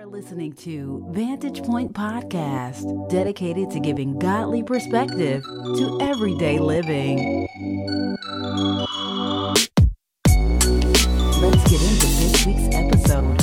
are listening to Vantage Point Podcast, dedicated to giving godly perspective to everyday living. Let's get into this week's episode.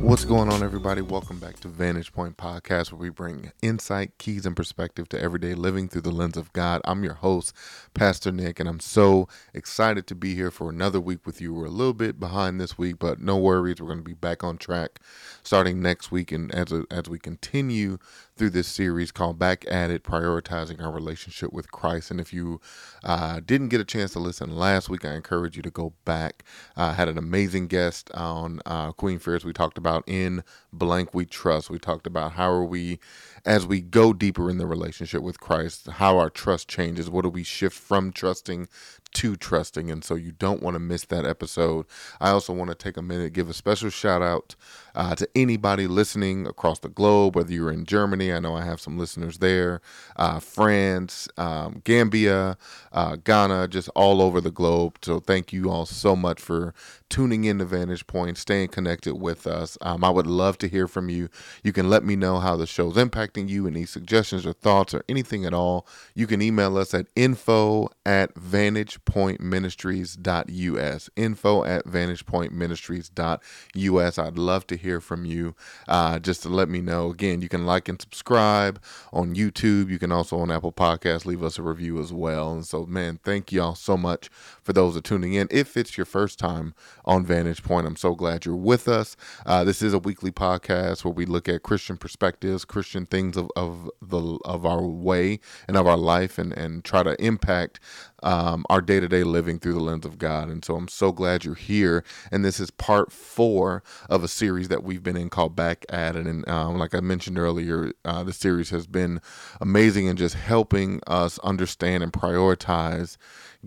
What's going on, everybody? Welcome back to Vantage Point Podcast, where we bring insight, keys, and perspective to everyday living through the lens of God. I'm your host, Pastor Nick, and I'm so excited to be here for another week with you. We're a little bit behind this week, but no worries. We're going to be back on track starting next week, and as as we continue through this series called Back at It, prioritizing our relationship with Christ. And if you uh, didn't get a chance to listen last week, I encourage you to go back. I uh, had an amazing guest on uh, Queen Fears. We talked about in blank we trust. We talked about how are we, as we go deeper in the relationship with Christ, how our trust changes. What do we shift from trusting to trusting. And so you don't want to miss that episode. I also want to take a minute, give a special shout out uh, to anybody listening across the globe, whether you're in Germany, I know I have some listeners there, uh, France, um, Gambia, uh, Ghana, just all over the globe. So thank you all so much for tuning in to Vantage Point, staying connected with us. Um, I would love to hear from you. You can let me know how the show's impacting you, any suggestions or thoughts or anything at all. You can email us at info at vantagepointministries.us. Info at vantagepointministries.us. I'd love to hear from you uh, just to let me know. Again, you can like and subscribe on YouTube. You can also on Apple Podcasts leave us a review as well. And so, man, thank y'all so much for those that are tuning in. If it's your first time on Vantage Point, I'm so glad you're with us. Uh, this is a weekly podcast where we look at Christian perspectives, Christian things of, of the of our way and of our life, and and try to impact um, our day to day living through the lens of God. And so I'm so glad you're here. And this is part four of a series that we've been in called Back at It. And um, like I mentioned earlier, uh, the series has been amazing in just helping us understand and prioritize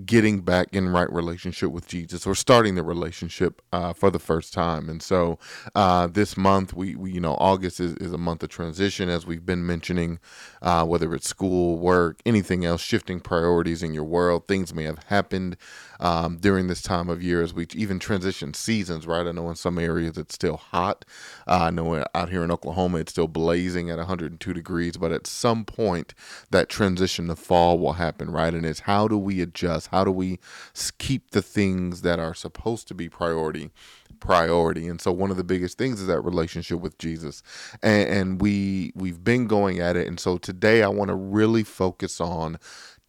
getting back in right relationship with Jesus or starting the relationship uh, for the first time. And so uh, this month, we, we, you know, August is, is a month of transition, as we've been mentioning, uh, whether it's school, work, anything else, shifting priorities in your world. Things may have happened um, during this time of year as we even transition seasons, right? I know in some areas it's still hot. Uh, I know out here in Oklahoma it's still blazing at 102 degrees, but at some point that transition to fall will happen, right? And it's how do we adjust? How do we keep the things that are supposed to be priority? priority and so one of the biggest things is that relationship with jesus and, and we we've been going at it and so today i want to really focus on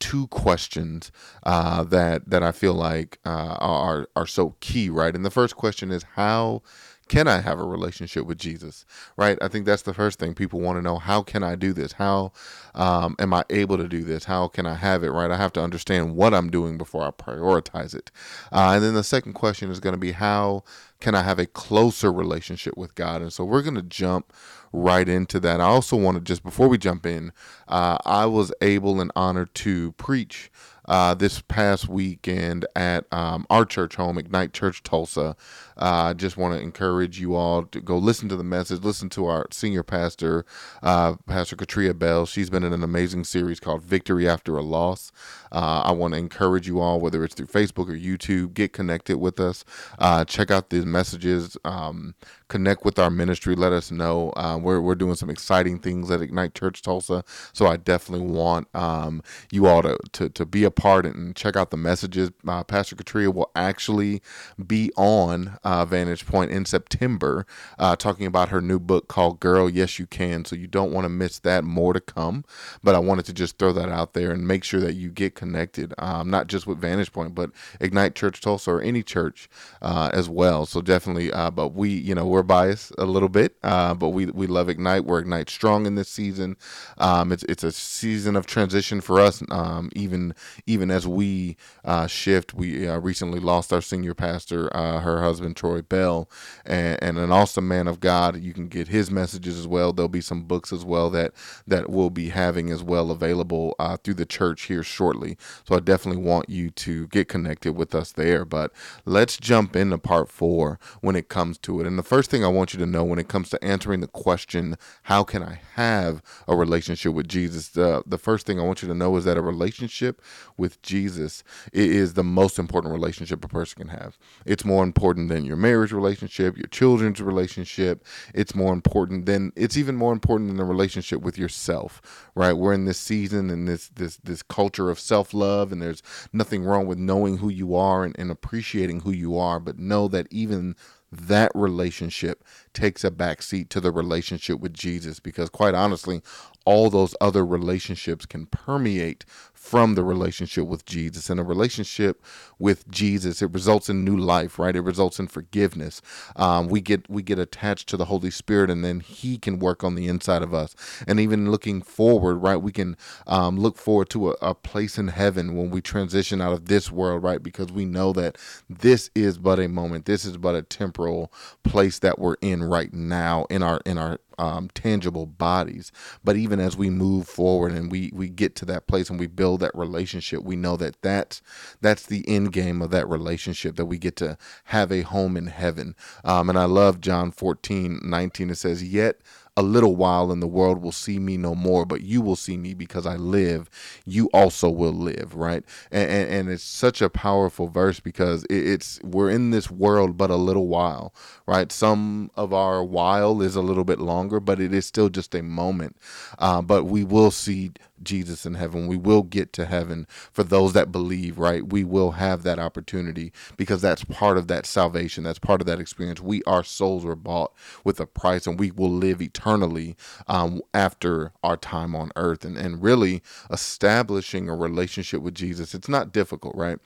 two questions uh, that that I feel like uh, are are so key, right? And the first question is how can I have a relationship with Jesus? Right? I think that's the first thing people want to know. How can I do this? How um, am I able to do this? How can I have it? Right? I have to understand what I'm doing before I prioritize it. Uh, and then the second question is going to be how can I have a closer relationship with God? And so we're going to jump right into that. I also want to just before we jump in, uh, I was able and honored to preach uh, this past weekend at um, our church home, Ignite Church Tulsa. I uh, just want to encourage you all to go listen to the message, listen to our senior pastor, uh, Pastor Katria Bell. She's been in an amazing series called Victory After a Loss. Uh, I want to encourage you all, whether it's through Facebook or YouTube, get connected with us. Uh, check out these messages. Um, connect with our ministry. Let us know. Uh, we're, we're doing some exciting things at Ignite Church Tulsa. So I definitely want um, you all to, to, to be a part and check out the messages. Uh, Pastor Katria will actually be on uh, Vantage Point in September uh, talking about her new book called Girl, Yes You Can. So you don't want to miss that. More to come. But I wanted to just throw that out there and make sure that you get connected, um, not just with Vantage Point, but Ignite Church Tulsa or any church uh, as well. So definitely, uh, but we, you know, we're biased a little bit, uh, but we we love Ignite. We're Ignite strong in this season. Um, it's it's a season of transition for us. Um, even even as we uh, shift, we uh, recently lost our senior pastor, uh, her husband Troy Bell, and, and, an awesome man of God. You can get his messages as well. There'll be some books as well that that we'll be having as well available uh, through the church here shortly. So I definitely want you to get connected with us there. But let's jump into part four when it comes to it. And the first thing I want you to know when it comes to answering the question, how can I have a relationship with Jesus? The, the first thing I want you to know is that a relationship with Jesus is the most important relationship a person can have. It's more important than your marriage relationship, your children's relationship. It's more important than, it's even more important than the relationship with yourself, right? We're in this season and this, this, this culture of self love, and there's nothing wrong with knowing who you are and, and appreciating who you are, but know that even that relationship takes a backseat to the relationship with Jesus because, quite honestly, all those other relationships can permeate from the relationship with Jesus. And a relationship with Jesus, it results in new life, right? It results in forgiveness. Um, we get we get attached to the Holy Spirit, and then He can work on the inside of us. And even looking forward, right? We can um, look forward to a, a place in heaven when we transition out of this world, right? Because we know that this is but a moment. This is but a temporal place that we're in right now in our in our um, tangible bodies. But even as we move forward and we we get to that place and we build that relationship, we know that that's that's the end game of that relationship that we get to have a home in heaven. Um, and I love John 14, 19. It says, "Yet." A little while and the world will see me no more, but you will see me because I live. You also will live, right? And, and, and it's such a powerful verse because it, it's we're in this world but a little while, right? Some of our while is a little bit longer, but it is still just a moment. Uh, but we will see Jesus in heaven. We will get to heaven for those that believe, right? We will have that opportunity because that's part of that salvation. That's part of that experience. We, our souls were bought with a price and we will live eternally um, after our time on earth. And, and really establishing a relationship with Jesus, it's not difficult, right?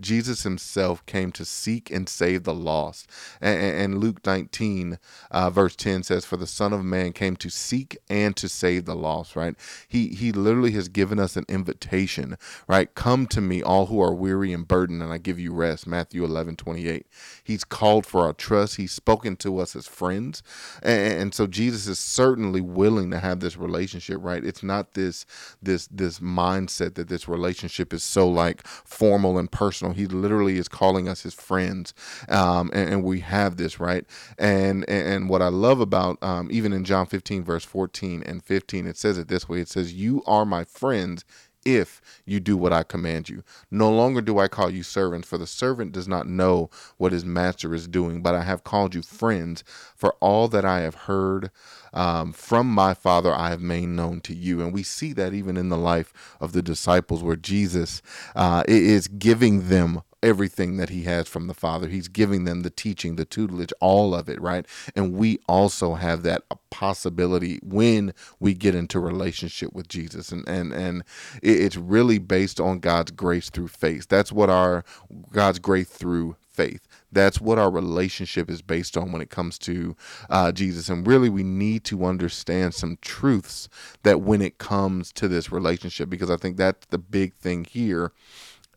Jesus himself came to seek and save the lost. And, and Luke 19, uh, verse 10 says, For the Son of Man came to seek and to save the lost, right? He, he literally has given us an invitation, right? Come to me, all who are weary and burdened, and I give you rest. Matthew 11, 28. He's called for our trust. He's spoken to us as friends. And, and so Jesus is certainly willing to have this relationship, right? It's not this, this, this mindset that this relationship is so like formal and personal he literally is calling us his friends, um, and, and, we have this right. And and what I love about um, even in John 15 verse 14 and 15, it says it this way: It says, "You are my friends." if you do what I command you. No longer do I call you servants, for the servant does not know what his master is doing, but I have called you friends, for all that I have heard um, from my Father I have made known to you. And we see that even in the life of the disciples, where Jesus uh, is giving them everything that he has from the Father. He's giving them the teaching, the tutelage, all of it, right? And we also have that possibility when we get into relationship with Jesus. And and and it's really based on God's grace through faith. That's what our God's grace through faith. That's what our relationship is based on when it comes to uh, Jesus. And really, we need to understand some truths that when it comes to this relationship, because I think that's the big thing here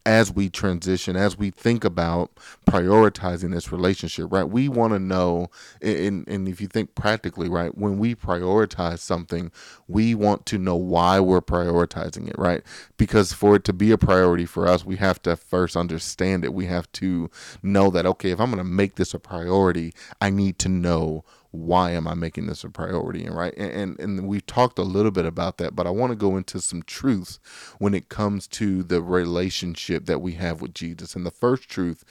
as we transition, as we think about prioritizing this relationship, right? We want to know, and, and if you think practically, right, when we prioritize something, we want to know why we're prioritizing it, right? Because for it to be a priority for us, we have to first understand it. We have to know that, okay, if I'm going to make this a priority, I need to know why am I making this a priority? And right, and, and, we've talked a little bit about that, but I want to go into some truths when it comes to the relationship that we have with Jesus. And the first truth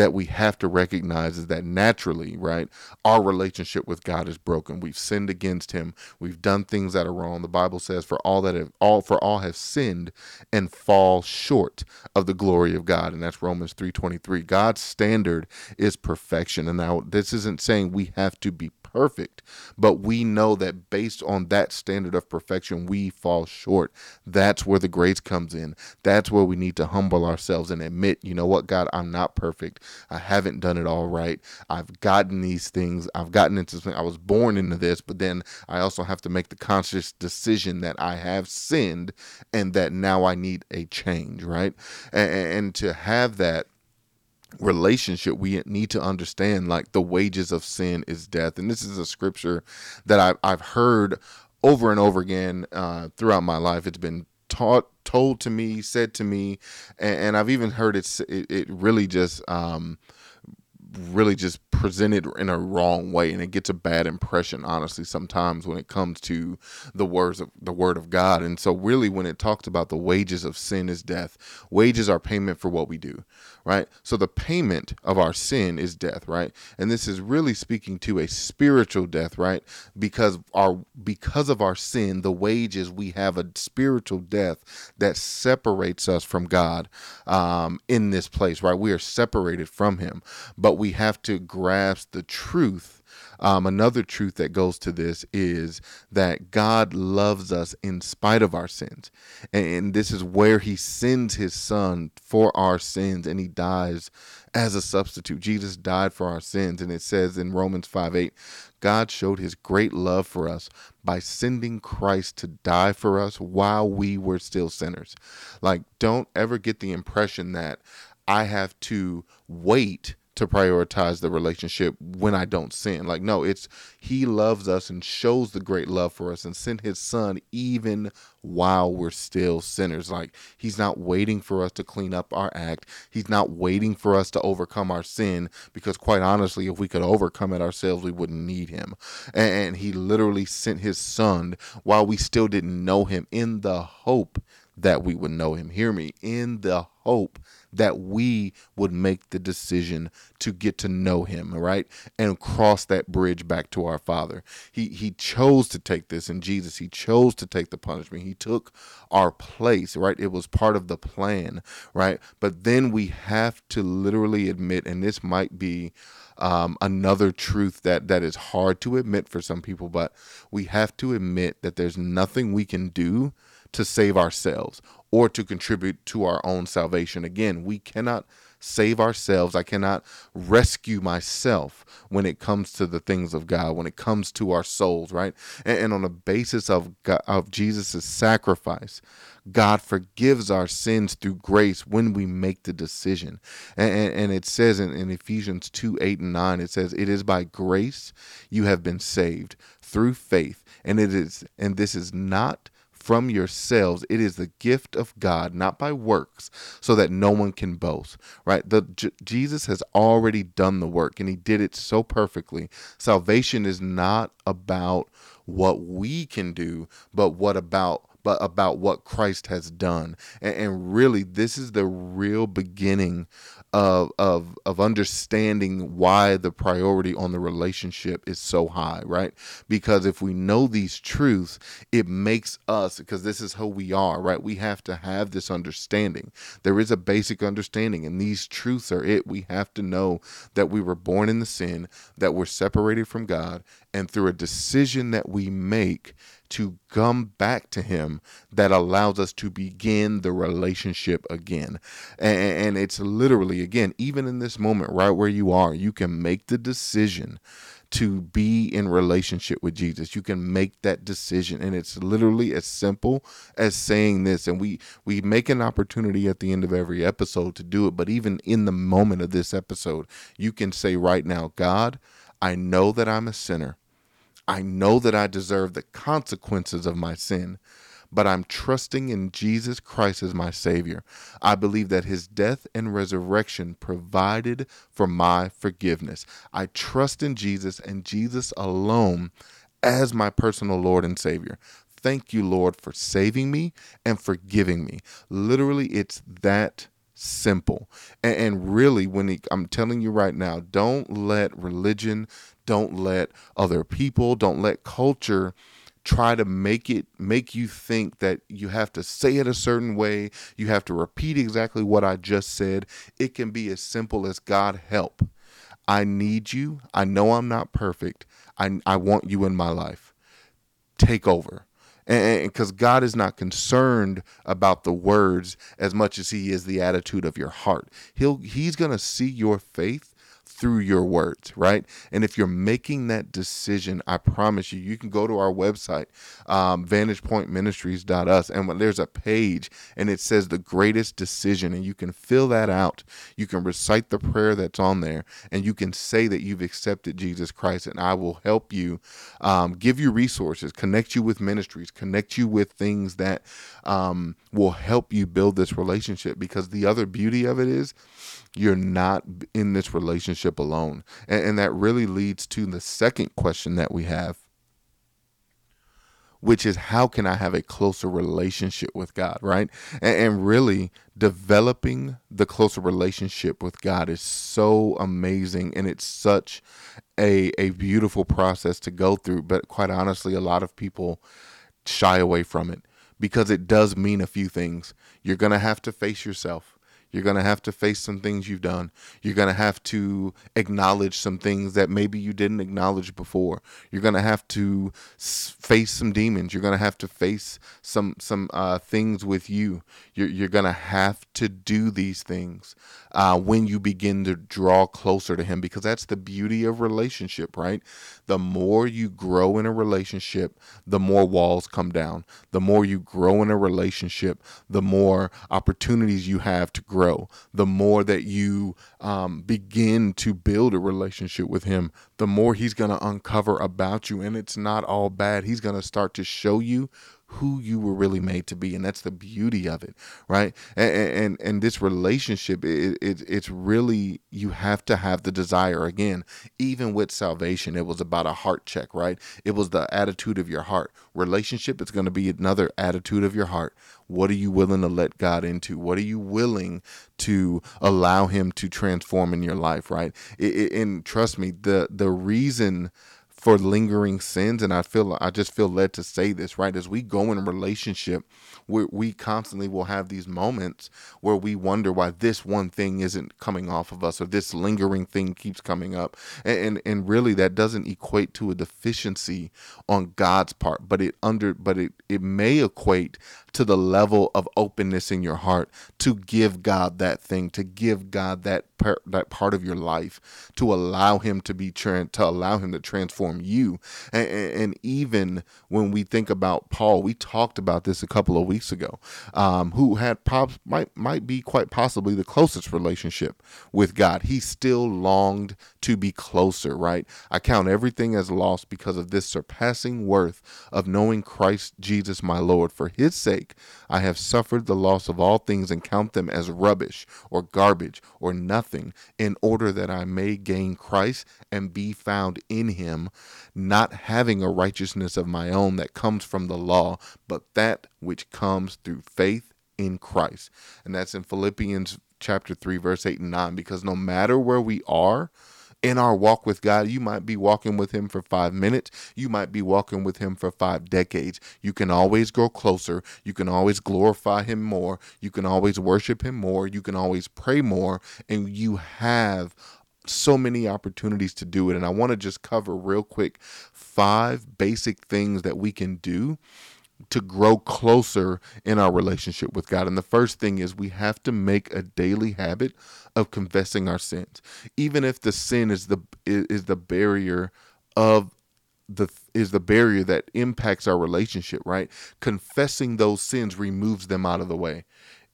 that we have to recognize is that naturally, right, our relationship with God is broken. We've sinned against Him. We've done things that are wrong. The Bible says, "For all that have all for all have sinned and fall short of the glory of God," and that's Romans three twenty three. God's standard is perfection, and now this isn't saying we have to be perfect, but we know that based on that standard of perfection, we fall short. That's where the grace comes in. That's where we need to humble ourselves and admit, you know what, God, I'm not perfect. I haven't done it all right. I've gotten these things. I've gotten into. I was born into this, but then I also have to make the conscious decision that I have sinned and that now I need a change, right? And, and to have that relationship we need to understand like the wages of sin is death and this is a scripture that i've, I've heard over and over again uh, throughout my life it's been taught told to me said to me and, and i've even heard it, it, it really just um, really just presented in a wrong way and it gets a bad impression honestly sometimes when it comes to the words of the word of God. And so really when it talks about the wages of sin is death wages are payment for what we do right? So the payment of our sin is death right? And this is really speaking to a spiritual death right? Because our because of our sin the wages we have a spiritual death that separates us from God um, in this place right? We are separated from him but we have to the truth. Um, another truth that goes to this is that God loves us in spite of our sins. And this is where he sends his son for our sins and he dies as a substitute. Jesus died for our sins. And it says in Romans 5 8, God showed his great love for us by sending Christ to die for us while we were still sinners. Like, don't ever get the impression that I have to wait to prioritize the relationship when I don't sin. Like, no, it's He loves us and shows the great love for us and sent His Son even while we're still sinners. Like, He's not waiting for us to clean up our act, He's not waiting for us to overcome our sin because, quite honestly, if we could overcome it ourselves, we wouldn't need Him. And He literally sent His Son while we still didn't know Him in the hope that we would know Him. Hear me, in the hope that we would make the decision to get to know him, right? And cross that bridge back to our Father. He he chose to take this in Jesus. He chose to take the punishment. He took our place, right? It was part of the plan, right? But then we have to literally admit, and this might be um, another truth that that is hard to admit for some people, but we have to admit that there's nothing we can do to save ourselves or to contribute to our own salvation. Again, we cannot save ourselves. I cannot rescue myself when it comes to the things of God, when it comes to our souls, right? And, and on the basis of of Jesus' sacrifice, God forgives our sins through grace when we make the decision. And, and, and it says in, in Ephesians 2 8 and 9, it says, It is by grace you have been saved through faith. And it is, and this is not from yourselves. It is the gift of God, not by works, so that no one can boast. Right? The J- Jesus has already done the work and he did it so perfectly. Salvation is not about what we can do, but what about but about what Christ has done. And, and, really, this is the real beginning of, of, of understanding why the priority on the relationship is so high, right? Because if we know these truths, it makes us, because this is who we are, right? We have to have this understanding. There is a basic understanding, and these truths are it. We have to know that we were born in the sin, that we're separated from God, and through a decision that we make, to come back to him that allows us to begin the relationship again. And, and, it's literally, again, even in this moment, right where you are, you can make the decision to be in relationship with Jesus. You can make that decision and it's literally as simple as saying this and we we make an opportunity at the end of every episode to do it, but even in the moment of this episode, you can say right now, God, I know that I'm a sinner. I know that I deserve the consequences of my sin, but I'm trusting in Jesus Christ as my Savior. I believe that His death and resurrection provided for my forgiveness. I trust in Jesus and Jesus alone as my personal Lord and Savior. Thank you, Lord, for saving me and forgiving me. Literally, it's that simple. And, really, when he, I'm telling you right now, don't let religion, don't let other people, don't let culture try to make it make you think that you have to say it a certain way. You have to repeat exactly what i just said. It can be as simple as god help. I need you. I know i'm not perfect. I, I want you in my life. Take over. And because God is not concerned about the words as much as he is the attitude of your heart. He'll he's to see your faith through your words, right? And if you're making that decision, I promise you, you can go to our website, um, vantagepointministries.us, and there's a page and it says the greatest decision, and you can fill that out. You can recite the prayer that's on there, and you can say that you've accepted Jesus Christ, and I will help you, um, give you resources, connect you with ministries, connect you with things that um, will help you build this relationship. Because the other beauty of it is, you're not in this relationship alone. And, and that really leads to the second question that we have, which is how can I have a closer relationship with God, right? And, and, really developing the closer relationship with God is so amazing and it's such a a beautiful process to go through, but quite honestly a lot of people shy away from it because it does mean a few things. You're going to have to face yourself. You're going to have to face some things you've done. You're going to have to acknowledge some things that maybe you didn't acknowledge before. You're going to have to face some demons. You're going to have to face some some uh, things with you. You're, you're going to have to do these things uh, when you begin to draw closer to Him because that's the beauty of relationship, right? The more you grow in a relationship, the more walls come down. The more you grow in a relationship, the more opportunities you have to grow the more that you um, begin to build a relationship with Him, the more He's going to uncover about you. And it's not all bad. He's going to start to show you who you were really made to be and that's the beauty of it right? And and, and this relationship it, it, it's really you have to have the desire. Again even with salvation it was about a heart check right? It was the attitude of your heart. Relationship is going to be another attitude of your heart. What are you willing to let god into? What are you willing to allow him to transform in your life right? And trust me the the reason for lingering sins and i feel i just feel led to say this right? As we go in a relationship we, we constantly will have these moments where we wonder why this one thing isn't coming off of us or this lingering thing keeps coming up. And and, and really that doesn't equate to a deficiency on god's part but it under but it it may equate to the level of openness in your heart to give god that thing to give god that per, that part of your life to allow him to be to allow him to transform you. And, and, even when we think about paul we talked about this a couple of weeks ago um, who had prob- might might be quite possibly the closest relationship with god. He still longed to be closer right? I count everything as lost because of this surpassing worth of knowing christ jesus my lord for his sake i have suffered the loss of all things and count them as rubbish or garbage or nothing nothing in order that I may gain Christ and be found in him, not having a righteousness of my own that comes from the law, but that which comes through faith in Christ. And that's in Philippians chapter 3 verse 8 and 9 because no matter where we are, in our walk with God, you might be walking with Him for five minutes. You might be walking with Him for five decades. You can always grow closer. You can always glorify Him more. You can always worship Him more. You can always pray more. And you have so many opportunities to do it. And I want to just cover real quick five basic things that we can do to grow closer in our relationship with God. And the first thing is we have to make a daily habit of confessing our sins. Even if the sin is the is the barrier of the is the barrier that impacts our relationship, right? Confessing those sins removes them out of the way.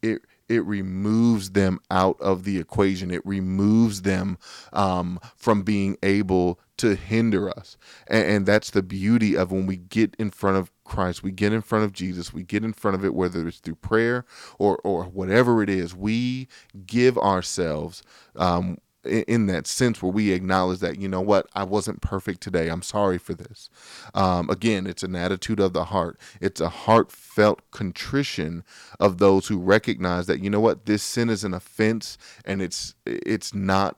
It it removes them out of the equation. It removes them um, from being able to hinder us. And, and, that's the beauty of when we get in front of Christ, we get in front of Jesus, we get in front of it, whether it's through prayer or, or whatever it is, we give ourselves um, in that sense where we acknowledge that you know what? I wasn't perfect today. I'm sorry for this. Um, again it's an attitude of the heart. It's a heartfelt contrition of those who recognize that you know what? This sin is an offense and it's it's not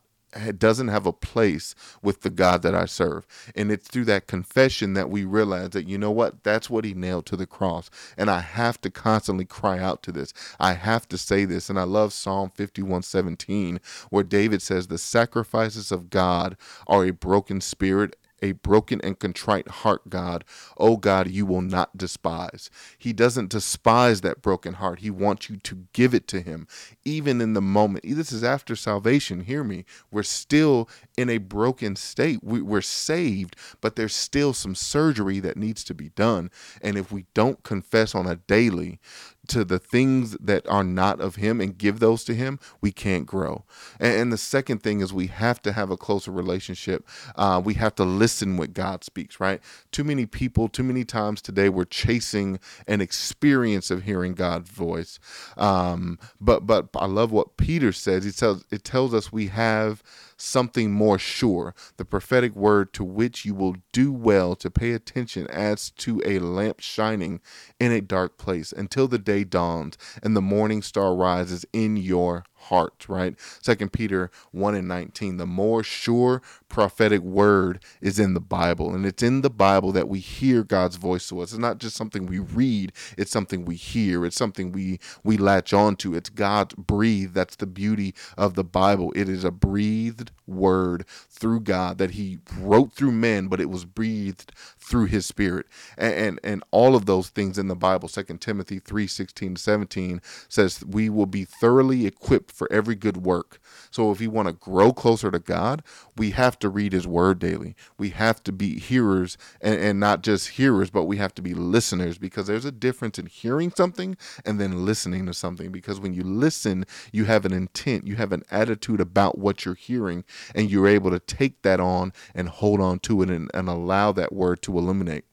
doesn't have a place with the God that I serve. And it's through that confession that we realize that, you know what, that's what he nailed to the cross. And I have to constantly cry out to this. I have to say this. And I love Psalm 51 17, where David says, The sacrifices of God are a broken spirit a broken and contrite heart, God. Oh God, you will not despise. He doesn't despise that broken heart. He wants you to give it to him, even in the moment. This is after salvation. Hear me. We're still in a broken state. We, we're saved, but there's still some surgery that needs to be done. And if we don't confess on a daily, to the things that are not of him and give those to him, we can't grow. And, and the second thing is we have to have a closer relationship. Uh, we have to listen what God speaks, right? Too many people, too many times today, we're chasing an experience of hearing God's voice. Um, but but I love what Peter says. He tells it tells us we have something more sure, the prophetic word to which you will do well to pay attention as to a lamp shining in a dark place until the day dawns and the morning star rises in your heart, right? Second Peter 1 and 19. The more sure prophetic word is in the Bible. And it's in the Bible that we hear God's voice to us. It's not just something we read, it's something we hear. It's something we we latch onto. It's God breathed. That's the beauty of the Bible. It is a breathed word through God that He wrote through men, but it was breathed through His Spirit. And and, and all of those things in the Bible, Second Timothy 3 16 17 says we will be thoroughly equipped for every good work. So if we want to grow closer to God, we have to read his word daily. We have to be hearers and, and not just hearers, but we have to be listeners because there's a difference in hearing something and then listening to something. Because when you listen, you have an intent, you have an attitude about what you're hearing, and you're able to take that on and hold on to it and, and allow that word to illuminate.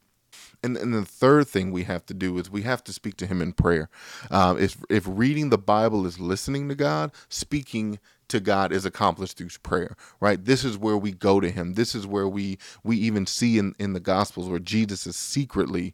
And, and the third thing we have to do is we have to speak to him in prayer. Um, if, if reading the Bible is listening to God, speaking to God is accomplished through prayer, right? This is where we go to him. This is where we we even see in, in the gospels where Jesus is secretly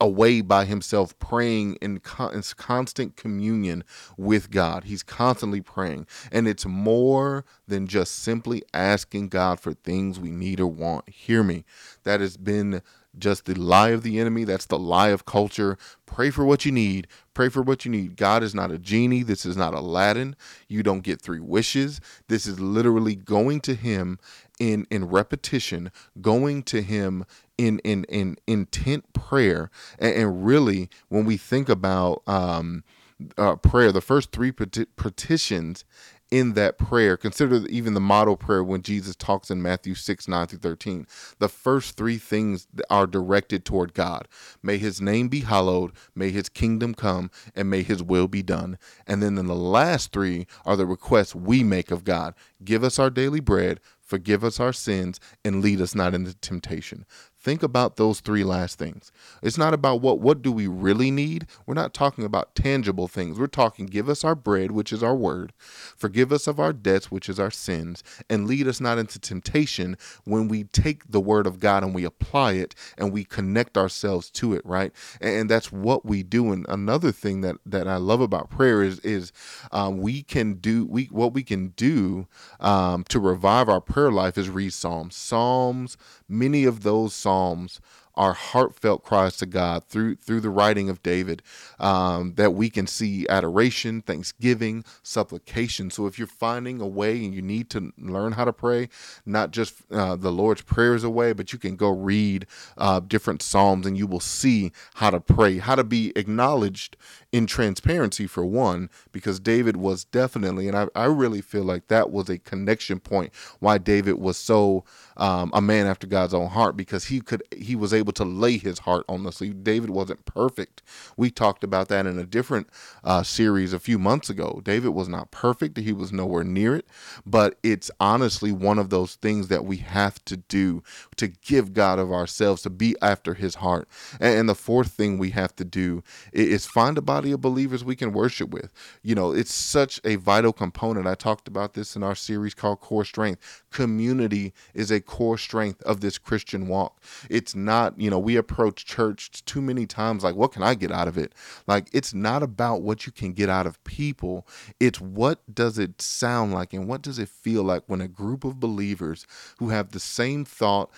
away by himself praying in, con- in, constant communion with God. He's constantly praying. And it's more than just simply asking God for things we need or want. Hear me. That has been just the lie of the enemy. That's the lie of culture. Pray for what you need. Pray for what you need. God is not a genie. This is not Aladdin. You don't get three wishes. This is literally going to Him in in repetition, going to Him in in in intent prayer. And, and really, when we think about um, uh, prayer, the first three petitions in that prayer. Consider even the model prayer when Jesus talks in Matthew 6, 9 through 13. The first three things are directed toward God. May his name be hallowed, may his kingdom come, and may his will be done. And then in the last three are the requests we make of God. Give us our daily bread, forgive us our sins, and lead us not into temptation. Think about those three last things. It's not about what what do we really need. We're not talking about tangible things. We're talking give us our bread, which is our word, forgive us of our debts, which is our sins, and lead us not into temptation when we take the word of God and we apply it and we connect ourselves to it, right? And that's what we do. And another thing that that I love about prayer is is um, we can do we what we can do um, to revive our prayer life is read Psalms. Psalms, many of those Psalms psalms our heartfelt cries to God through through the writing of David, um, that we can see adoration, thanksgiving, supplication. So if you're finding a way and you need to learn how to pray, not just uh, the Lord's prayer is a way, but you can go read uh, different psalms and you will see how to pray, how to be acknowledged in transparency for one, because David was definitely, and I, I really feel like that was a connection point why David was so um, a man after God's own heart because he could he was able able to lay his heart on the sleeve. David wasn't perfect. We talked about that in a different uh, series a few months ago. David was not perfect. He was nowhere near it, but it's honestly one of those things that we have to do to give God of ourselves, to be after his heart. And, and the fourth thing we have to do is find a body of believers we can worship with. You know, it's such a vital component. I talked about this in our series called Core Strength. Community is a core strength of this Christian walk. It's not not, you know, we approach church too many times like, what can I get out of it? Like, it's not about what you can get out of people. It's what does it sound like and what does it feel like when a group of believers who have the same thought,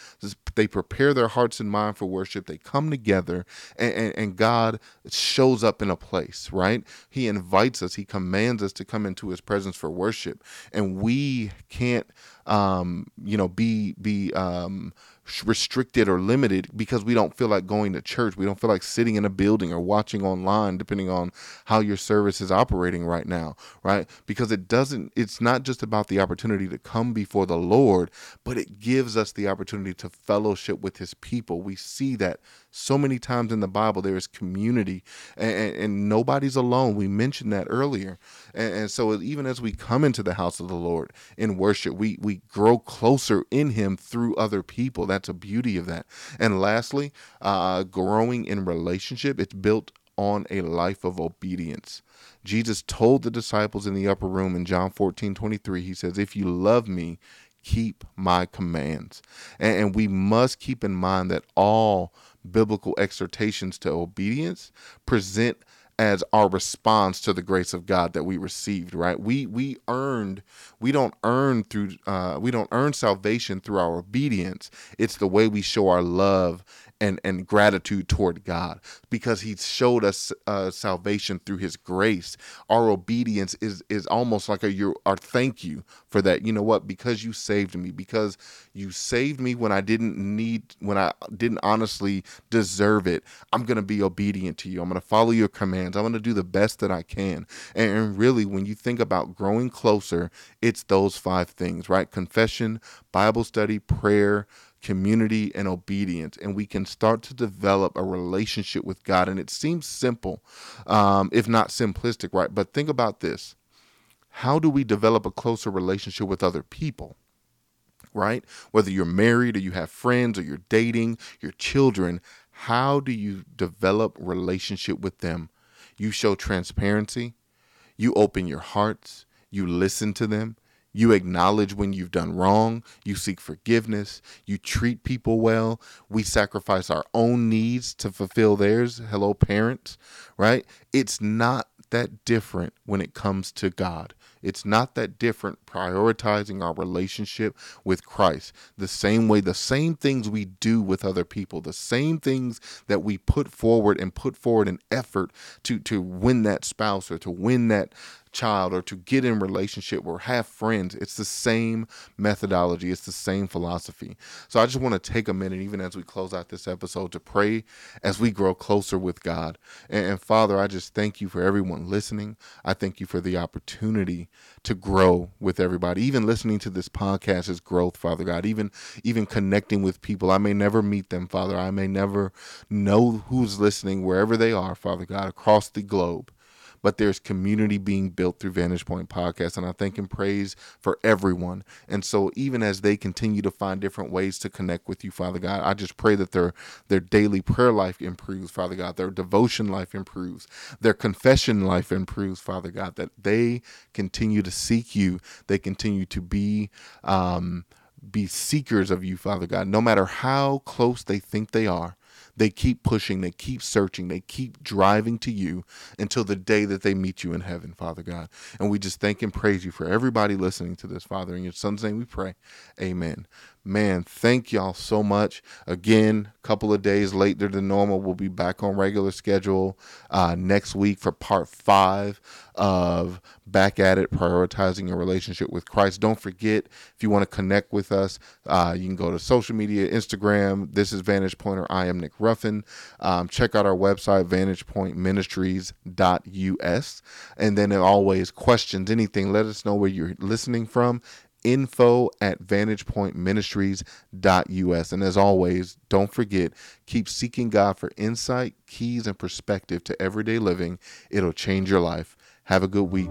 they prepare their hearts and mind for worship, they come together and, and, and God shows up in a place, right? He invites us, He commands us to come into His presence for worship. And we can't, um, you know, be, be, um, restricted or limited because we don't feel like going to church. We don't feel like sitting in a building or watching online, depending on how your service is operating right now, right? Because it doesn't, it's not just about the opportunity to come before the Lord, but it gives us the opportunity to fellowship with His people. We see that so many times in the Bible, there is community and, and nobody's alone. We mentioned that earlier. And, and, so even as we come into the house of the Lord in worship, we, we grow closer in Him through other people. That's a beauty of that. And lastly, uh, growing in relationship, it's built on a life of obedience. Jesus told the disciples in the upper room in John 14 23, He says, If you love me, keep my commands. And, and, we must keep in mind that all biblical exhortations to obedience present as our response to the grace of God that we received, right? We we earned we don't earn through uh, we don't earn salvation through our obedience. It's the way we show our love and and gratitude toward God because He showed us uh, salvation through His grace. Our obedience is is almost like a your our thank you for that. You know what? Because you saved me, because you saved me when I didn't need when I didn't honestly deserve it. I'm gonna be obedient to you. I'm gonna follow your commands. I'm gonna do the best that I can. And, and really, when you think about growing closer, it's those five things, right? Confession, Bible study, prayer community, and obedience. And we can start to develop a relationship with God. And it seems simple, um, if not simplistic, right? But think about this how do we develop a closer relationship with other people? Right? Whether you're married or you have friends or you're dating, your children, how do you develop relationship with them? You show transparency, you open your hearts, you listen to them, you acknowledge when you've done wrong. You seek forgiveness. You treat people well. We sacrifice our own needs to fulfill theirs. Hello, parents, right? It's not that different when it comes to God. It's not that different prioritizing our relationship with Christ. The same way, the same things we do with other people, the same things that we put forward and put forward an effort to to win that spouse or to win that child or to get in relationship or have friends it's the same methodology it's the same philosophy. So i just want to take a minute even as we close out this episode to pray as we grow closer with god. And, and father i just thank you for everyone listening. I thank you for the opportunity to grow with everybody. Even listening to this podcast is growth father god. Even even connecting with people i may never meet them father. I may never know who's listening wherever they are father god across the globe but there's community being built through Vantage Point Podcast. And I thank and praise for everyone. And so even as they continue to find different ways to connect with you, Father God, I just pray that their their daily prayer life improves, Father God, their devotion life improves, their confession life improves, Father God, that they continue to seek you, they continue to be um be seekers of you, Father God, no matter how close they think they are. They keep pushing, they keep searching, they keep driving to you until the day that they meet you in heaven, Father God. And we just thank and praise you for everybody listening to this, Father. In your son's name we pray. Amen man, thank y'all so much. Again, a couple of days later than normal, we'll be back on regular schedule uh, next week for part five of Back at It, prioritizing your relationship with Christ. Don't forget, if you want to connect with us, uh, you can go to social media, Instagram. This is Vantage Point, or I am Nick Ruffin. Um, check out our website, vantagepointministries.us. And then, always, questions, anything, let us know where you're listening from info at vantagepointministries.us. And as always, don't forget, keep seeking God for insight, keys, and perspective to everyday living. It'll change your life. Have a good week.